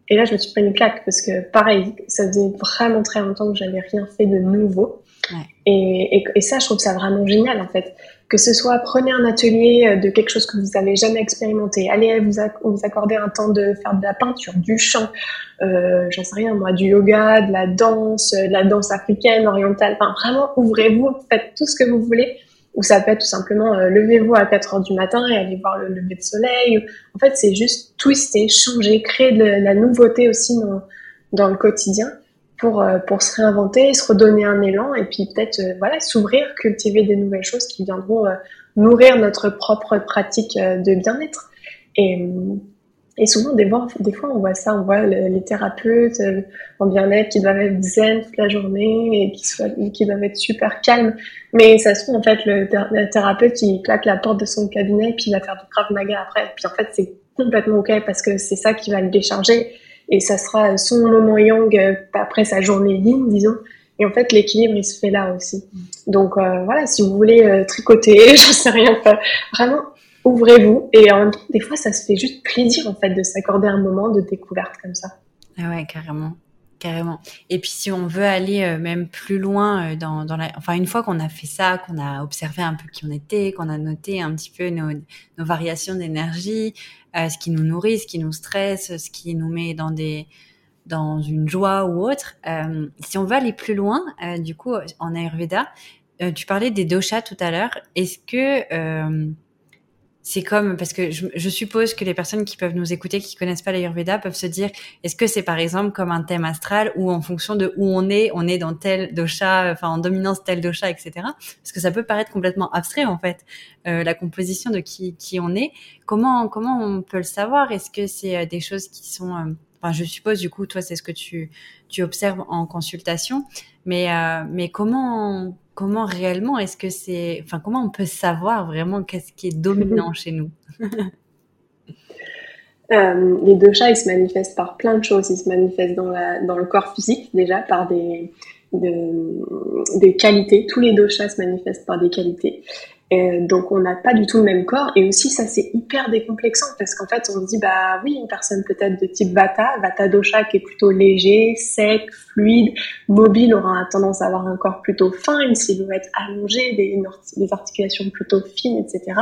Et là, je me suis pris une claque, parce que pareil, ça faisait vraiment très longtemps que j'avais rien fait de nouveau. Ouais. Et, et, et, ça, je trouve ça vraiment génial, en fait que ce soit prenez un atelier euh, de quelque chose que vous avez jamais expérimenté, allez vous, vous accorder un temps de faire de la peinture, du chant, euh, j'en sais rien moi, du yoga, de la danse, euh, de la danse africaine, orientale, enfin vraiment ouvrez-vous, faites tout ce que vous voulez. Ou ça peut être tout simplement euh, levez-vous à 4 heures du matin et allez voir le lever de soleil. En fait, c'est juste twister, changer, créer de la nouveauté aussi dans, le quotidien pour, euh, pour se réinventer, se redonner un élan et puis peut-être euh, voilà s'ouvrir, cultiver des nouvelles choses qui viendront euh, nourrir notre propre pratique de bien-être. Et, et souvent, des fois, des fois, on voit ça, on voit les thérapeutes en bien-être qui doivent être zen toute la journée et qui, soient, qui doivent être super calmes. Mais ça se trouve, en fait, le, le thérapeute, il claque la porte de son cabinet et puis il va faire du Krav Maga après. Et puis en fait, c'est complètement OK parce que c'est ça qui va le décharger et ça sera son moment yang euh, après sa journée yin, disons. Et en fait, l'équilibre, il se fait là aussi. Donc euh, voilà, si vous voulez euh, tricoter, je sais rien, vraiment, ouvrez-vous. Et en même temps, des fois, ça se fait juste plaisir, en fait, de s'accorder un moment de découverte comme ça. Ah ouais, carrément. Carrément. Et puis si on veut aller euh, même plus loin euh, dans, la, enfin une fois qu'on a fait ça, qu'on a observé un peu qui on était, qu'on a noté un petit peu nos, variations d'énergie, euh, ce qui nous nourrit, ce qui nous stresse, ce qui nous met dans des dans une joie ou autre. Si on veut aller plus loin, du coup en Ayurveda, tu parlais des doshas tout à l'heure. Est-ce que c'est comme parce que je, suppose que les personnes qui peuvent nous écouter, qui connaissent pas l'Ayurveda, peuvent se dire est-ce que c'est par exemple comme un thème astral où en fonction de où on est, on est dans tel dosha, enfin en dominance tel dosha, etc. Parce que ça peut paraître complètement abstrait en fait euh, la composition de qui qui on est. Comment comment on peut le savoir? Est-ce que c'est euh, des choses qui sont euh, Enfin, je suppose du coup, toi, c'est ce que tu tu observes en consultation, mais euh, mais comment comment réellement est-ce que c'est, enfin, comment on peut savoir vraiment qu'est-ce qui est dominant chez nous? Euh, Les deux chats, ils se manifestent par plein de choses. Ils se manifestent dans, dans le corps physique déjà par des, des qualités. Tous les deux se manifestent par des qualités. Euh, donc on n'a pas du tout le même corps et aussi ça c'est hyper décomplexant parce qu'en fait on se dit bah oui une personne peut-être de type Vata, Vata dosha qui est plutôt léger, sec, fluide, mobile aura tendance à avoir un corps plutôt fin, une silhouette allongée, des, des articulations plutôt fines, etc.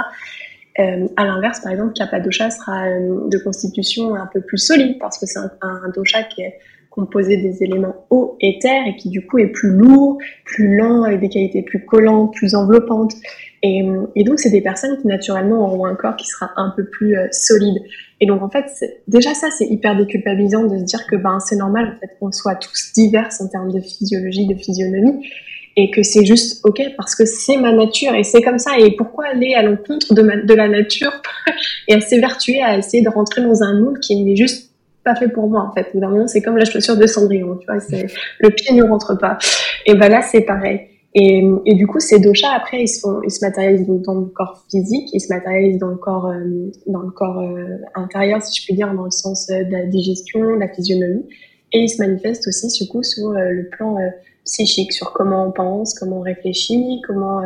Euh, à l'inverse, par exemple, Kapha dosha sera euh, de constitution un peu plus solide parce que c'est un, un dosha qui est composé des éléments eau et terre et qui du coup est plus lourd, plus lent, avec des qualités plus collantes, plus enveloppantes. Et, donc, c'est des personnes qui naturellement auront un corps qui sera un peu plus euh, solide. Et donc, en fait, déjà ça, c'est hyper déculpabilisant de se dire que ben c'est normal en fait qu'on soit tous divers en termes de physiologie, de physionomie, et que c'est juste ok parce que c'est ma nature et c'est comme ça. Et pourquoi aller à l'encontre de, de la nature et à s'évertuer à essayer de rentrer dans un moule qui n'est juste pas fait pour moi en fait. Évidemment, c'est comme la chaussure de Cendrillon, tu vois, c'est le pied ne rentre pas. Et ben là, c'est pareil. Et, et, du coup, ces doshas, après, ils, sont, ils se matérialisent dans le corps physique, ils se matérialisent dans le corps, euh, dans le corps euh, intérieur, si je puis dire, dans le sens euh, de la digestion, de la physionomie. Et ils se manifestent aussi, du coup, sur le plan psychique, sur comment on pense, comment on réfléchit, comment,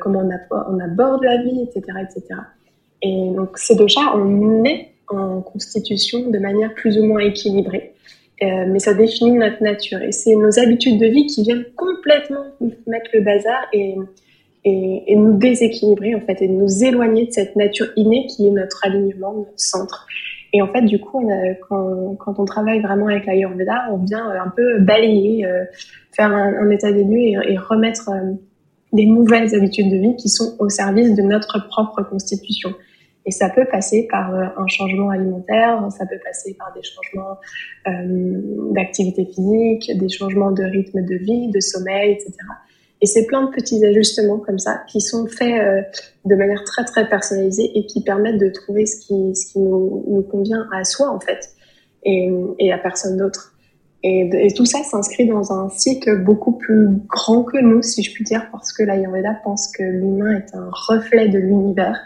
comment on, on, aborde la vie, etc., etc. Et donc, ces doshas, on est en constitution de manière plus ou moins équilibrée. Euh, mais ça définit notre nature. Et c'est nos habitudes de vie qui viennent complètement mettre le bazar et, nous déséquilibrer, en fait, et nous éloigner de cette nature innée qui est notre alignement, notre centre. Et en fait, du coup, quand, on travaille vraiment avec l'Ayurveda, on vient un peu balayer, euh, faire un, état des lieux et, et remettre euh, des nouvelles habitudes de vie qui sont au service de notre propre constitution. Et ça peut passer par euh, un changement alimentaire, ça peut passer par des changements euh, d'activité physique, des changements de rythme de vie, de sommeil, etc. Et c'est plein de petits ajustements comme ça qui sont faits euh, de manière très très personnalisée et qui permettent de trouver ce qui, ce qui nous, nous convient à soi en fait et, et à personne d'autre. Et, et, tout ça s'inscrit dans un cycle beaucoup plus grand que nous, si je puis dire, parce que l'Ayurveda pense que l'humain est un reflet de l'univers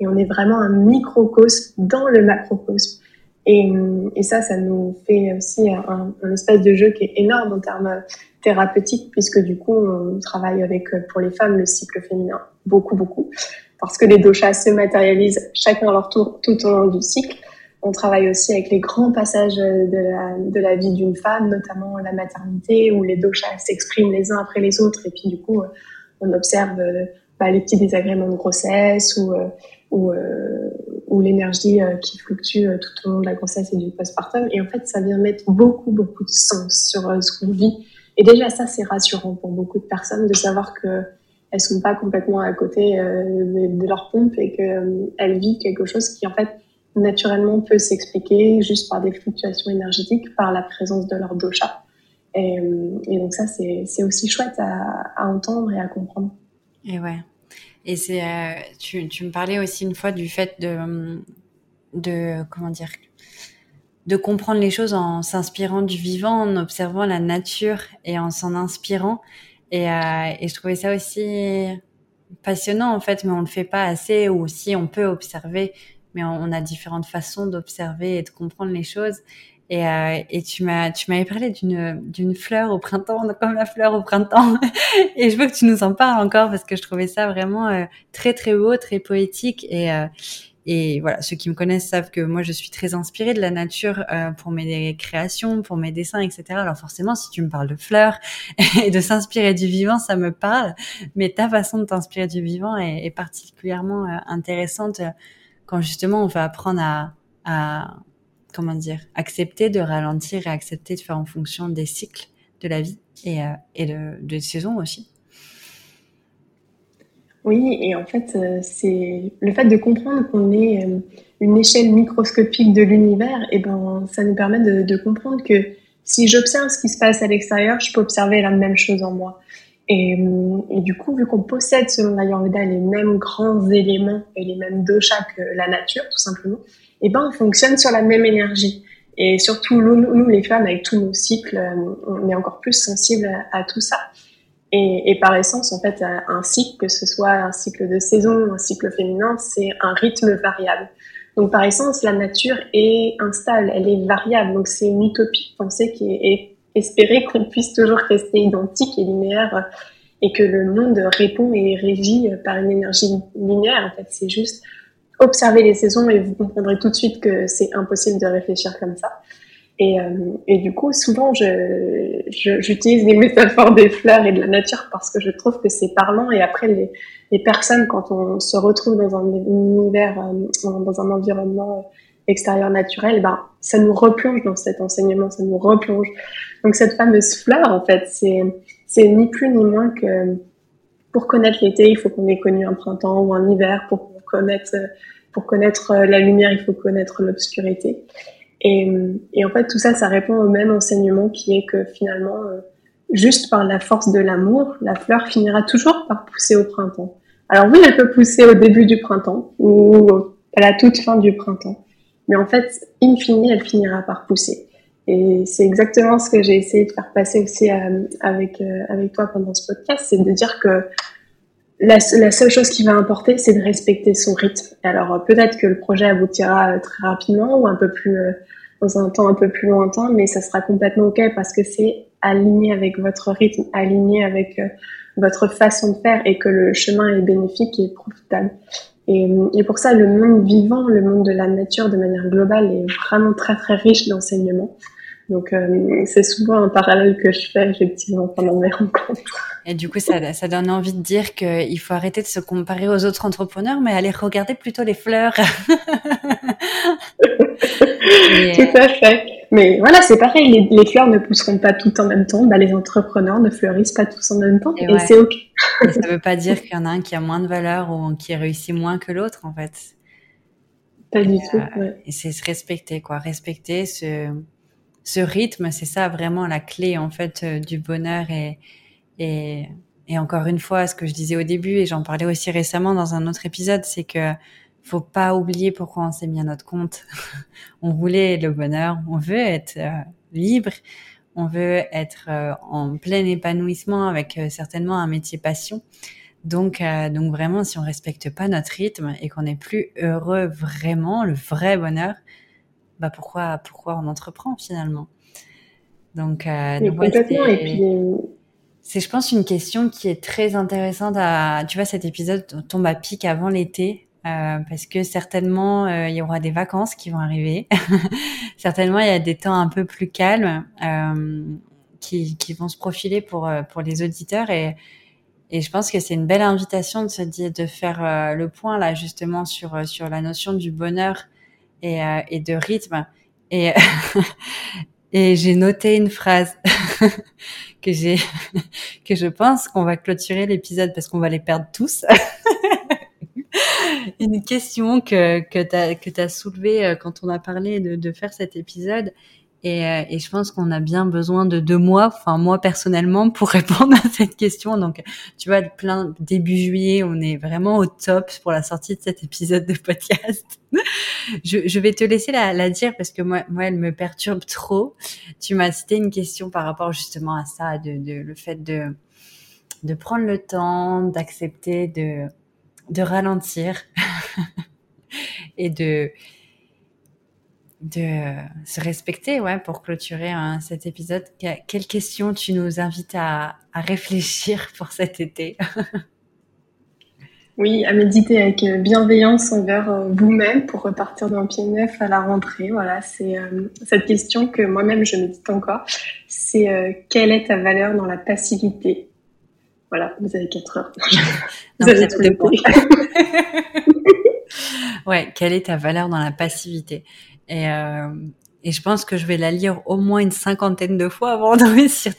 et on est vraiment un microcosme dans le macrocosme. Et, et ça, ça nous fait aussi un, un, espèce de jeu qui est énorme en termes thérapeutiques, puisque du coup, on travaille avec, pour les femmes, le cycle féminin, beaucoup, beaucoup, parce que les doshas se matérialisent chacun à leur tour tout au long du cycle. On travaille aussi avec les grands passages de la, de la vie d'une femme, notamment la maternité, où les doshas s'expriment les uns après les autres, et puis du coup, on observe bah, les petits désagréments de grossesse ou ou, euh, ou l'énergie euh, qui fluctue euh, tout au long de la grossesse et du postpartum. Et en fait, ça vient mettre beaucoup, beaucoup de sens sur ce qu'on vit. Et déjà, ça, c'est rassurant pour beaucoup de personnes de savoir que elles sont pas complètement à côté de, leur pompe et qu'elles vivent quelque chose qui, en fait, naturellement peut s'expliquer juste par des fluctuations énergétiques, par la présence de leur dosha. Et, et donc ça, c'est aussi chouette à, à entendre et à comprendre. Et ouais, et c'est, euh, tu, tu me parlais aussi une fois du fait de, de comment dire, de comprendre les choses en s'inspirant du vivant, en observant la nature et en s'en inspirant. Et, euh, et je trouvais ça aussi passionnant en fait, mais on le fait pas assez. Ou aussi on peut observer, mais on a différentes façons d'observer et de comprendre les choses. Et, euh, et tu m'as tu m'avais parlé d'une d'une fleur au printemps, comme la fleur au printemps. et je veux que tu nous en parles encore parce que je trouvais ça vraiment euh, très très beau, très poétique et euh, et voilà, ceux qui me connaissent savent que moi je suis très inspirée de la nature euh, pour mes créations, pour mes dessins, etc. Alors forcément, si tu me parles de fleurs et de s'inspirer du vivant, ça me parle. Mais ta façon de t'inspirer du vivant est, particulièrement intéressante quand justement on va apprendre à, à comment dire, accepter de ralentir et accepter de faire en fonction des cycles de la vie et, euh, et de, saisons aussi. Oui, et en fait, c'est le fait de comprendre qu'on est une échelle microscopique de l'univers, et ben, ça nous permet de, comprendre que si j'observe ce qui se passe à l'extérieur, je peux observer la même chose en moi. Et, et du coup, vu qu'on possède, selon l'Ayurveda, les mêmes grands éléments et les mêmes doshas que la nature, tout simplement, et ben, on fonctionne sur la même énergie. Et surtout, nous, les femmes, avec tous nos cycles, on est encore plus sensibles à, tout ça. Et, et, par essence, en fait, un cycle, que ce soit un cycle de saison, un cycle féminin, c'est un rythme variable. Donc par essence, la nature est instable, elle est variable. Donc c'est une utopie de penser est espérer qu'on puisse toujours rester identique et linéaire et que le monde répond et régit par une énergie linéaire. En fait, c'est juste observer les saisons et vous comprendrez tout de suite que c'est impossible de réfléchir comme ça. Et, euh, du coup, souvent, j'utilise je, les métaphores des fleurs et de la nature parce que je trouve que c'est parlant. Et après, les, les personnes, quand on se retrouve dans un univers, euh, dans un environnement extérieur naturel, ben, ça nous replonge dans cet enseignement, ça nous replonge. Donc cette fameuse fleur, en fait, c'est, c'est ni plus ni moins que pour connaître l'été, il faut qu'on ait connu un printemps ou un hiver. Pour connaître, pour connaître la lumière, il faut connaître l'obscurité. Et, et, en fait, tout ça, ça répond au même enseignement qui est que finalement, euh, juste par la force de l'amour, la fleur finira toujours par pousser au printemps. Alors oui, elle peut pousser au début du printemps ou à la toute fin du printemps. Mais en fait, in fine, elle finira par pousser. Et c'est exactement ce que j'ai essayé de faire passer aussi euh, avec, euh, avec toi pendant ce podcast, c'est de dire que la, seule chose qui va importer, c'est de respecter son rythme. Alors peut-être que le projet aboutira euh, très rapidement ou un peu plus dans un temps un peu plus lointain, mais ça sera complètement ok parce que c'est aligné avec votre rythme, aligné avec votre façon de faire et que le chemin est bénéfique et profitable. Et, pour ça, le monde vivant, le monde de la nature de manière globale est vraiment très très riche d'enseignements. Donc euh, c'est souvent un parallèle que je fais effectivement pendant mes rencontres. Et du coup, ça, ça donne envie de dire qu'il faut arrêter de se comparer aux autres entrepreneurs, mais aller regarder plutôt les fleurs. Tout à fait. Mais voilà, c'est pareil, les, fleurs ne pousseront pas toutes en même temps, bah, les entrepreneurs ne fleurissent pas tous en même temps, et, c'est ok. ça ne veut pas dire qu'il y en a un qui a moins de valeur ou qui réussit moins que l'autre, en fait. Pas du tout. Euh, et c'est se respecter, quoi. Respecter ce, ce rythme, c'est ça vraiment la clé, en fait, euh, du bonheur et, et, et encore une fois, ce que je disais au début, et j'en parlais aussi récemment dans un autre épisode, c'est que faut pas oublier pourquoi on s'est mis à notre compte. on voulait le bonheur, on veut être euh, libre, on veut être euh, en plein épanouissement avec certainement un métier passion. Donc, donc vraiment, si on respecte pas notre rythme et qu'on n'est plus heureux vraiment, le vrai bonheur, bah pourquoi, pourquoi on entreprend finalement? Donc, c'est, je pense, une question qui est très intéressante à. Tu vois, cet épisode tombe à pic avant l'été euh, parce que certainement euh, il y aura des vacances qui vont arriver. certainement il y a des temps un peu plus calmes euh, qui, qui, vont se profiler pour euh, pour les auditeurs et et je pense que c'est une belle invitation de se dire de faire le point là justement sur sur la notion du bonheur et et de rythme et et j'ai noté une phrase que j'ai que je pense qu'on va clôturer l'épisode parce qu'on va les perdre tous. une question que, que tu as, que soulevée euh, quand on a parlé de, de faire cet épisode. Et, euh, et, je pense qu'on a bien besoin de deux mois, enfin moi personnellement, pour répondre à cette question. Donc, tu vois, plein début juillet, on est vraiment au top pour la sortie de cet épisode de podcast. je, je, vais te laisser la, la, dire parce que moi, moi, elle me perturbe trop. Tu m'as cité une question par rapport justement à ça, de, de le fait de de prendre le temps, d'accepter de de ralentir et de de se respecter, ouais, pour clôturer hein, cet épisode. Quelle question tu nous invites à, à réfléchir pour cet été? Oui, à méditer avec bienveillance envers euh, vous-même pour repartir d'un pied neuf à la rentrée. Voilà, c'est euh, cette question que moi-même je médite encore. C'est euh, quelle est ta valeur dans la passivité? Voilà, vous avez 4 heures. vous avez tout les Ouais, quelle est ta valeur dans la passivité? Et, euh, et je pense que je vais la lire au moins une cinquantaine de fois avant de réussir.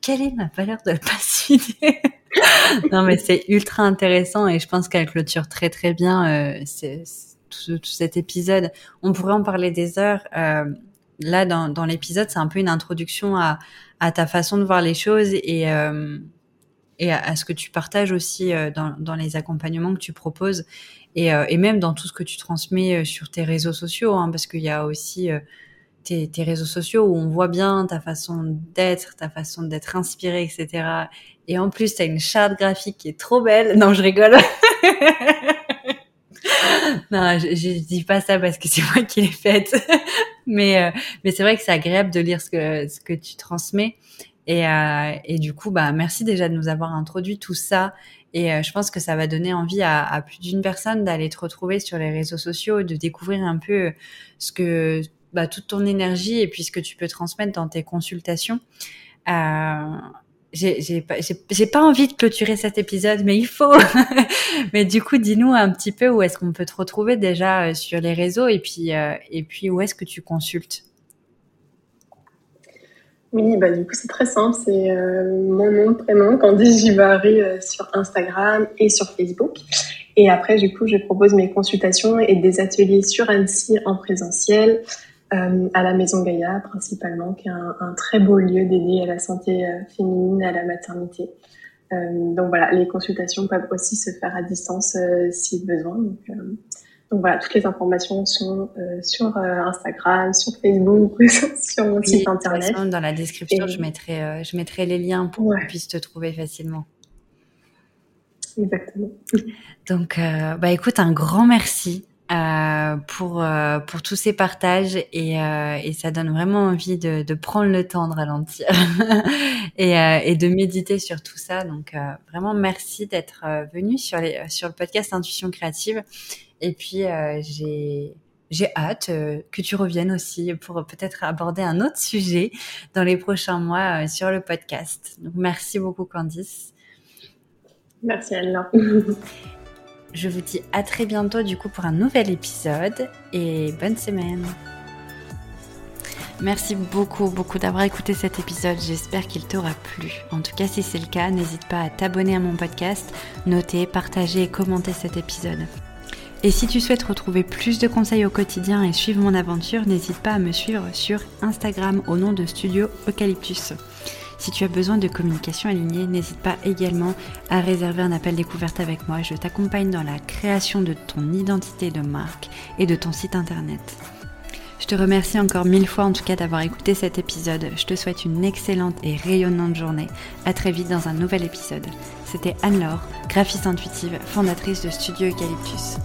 quelle est ma valeur de passivité Non, mais c'est ultra intéressant et je pense qu'elle clôture très très bien euh, tout, cet épisode. On pourrait en parler des heures. Euh, là, dans, dans l'épisode, c'est un peu une introduction à, à, ta façon de voir les choses et, euh, et à, ce que tu partages aussi euh, dans, dans, les accompagnements que tu proposes et, euh, et, même dans tout ce que tu transmets sur tes réseaux sociaux, hein, parce qu'il y a aussi tes, tes, réseaux sociaux où on voit bien ta façon d'être, ta façon d'être inspiré, etc. Et en plus, tu as une charte graphique qui est trop belle. Non, je rigole. non, je, je, dis pas ça parce que c'est moi qui l'ai faite. mais euh, mais c'est vrai que c'est agréable de lire ce que ce que tu transmets. Et, euh, et du coup, bah merci déjà de nous avoir introduit tout ça. Et euh, je pense que ça va donner envie à, à plus d'une personne d'aller te retrouver sur les réseaux sociaux, de découvrir un peu ce que bah, toute ton énergie et puis ce que tu peux transmettre dans tes consultations. Euh, j'ai pas, pas envie de clôturer cet épisode, mais il faut. mais du coup, dis-nous un petit peu où est-ce qu'on peut te retrouver déjà euh, sur les réseaux et puis, euh, et puis où est-ce que tu consultes? Oui, bah du coup, c'est très simple. C'est euh, mon nom, prénom, Candice Givary sur Instagram et sur Facebook. Et après, du coup, je propose mes consultations et des ateliers sur Annecy en présentiel, euh, à la Maison Gaïa principalement, qui est un, très beau lieu dédié à la santé euh, féminine, à la maternité. Euh, donc voilà, les consultations peuvent aussi se faire à distance euh, si besoin. Donc, voilà, toutes les informations sont sur Instagram, sur Facebook, sur mon site internet. Dans la description, je mettrai, je mettrai les liens pour qu'on puisse te trouver facilement. Exactement. Donc, bah écoute, un grand merci euh, pour euh, pour tous ces partages et, euh, et ça donne vraiment envie de, de prendre le temps de ralentir et, euh, et de méditer sur tout ça. Donc euh, vraiment merci d'être venu sur les sur le podcast Intuition créative et puis j'ai j'ai hâte que tu reviennes aussi pour peut-être aborder un autre sujet dans les prochains mois sur le podcast. Donc merci beaucoup Candice. Merci Anna. Je vous dis à très bientôt du coup pour un nouvel épisode et bonne semaine. Merci beaucoup, beaucoup d'avoir écouté cet épisode. J'espère qu'il t'aura plu. En tout cas, si c'est le cas, n'hésite pas à t'abonner à mon podcast, noter, partager et commenter cet épisode. Et si tu souhaites retrouver plus de conseils au quotidien et suivre mon aventure, n'hésite pas à me suivre sur Instagram au nom de Studio Eucalyptus. Si tu as besoin de communication alignée, n'hésite pas également à réserver un appel découverte avec moi. Je t'accompagne dans la création de ton identité de marque et de ton site internet. Je te remercie encore mille fois en tout cas d'avoir écouté cet épisode. Je te souhaite une excellente et rayonnante journée. À très vite dans un nouvel épisode. C'était Anne-Laure, graphiste intuitive, fondatrice de Studio Eucalyptus.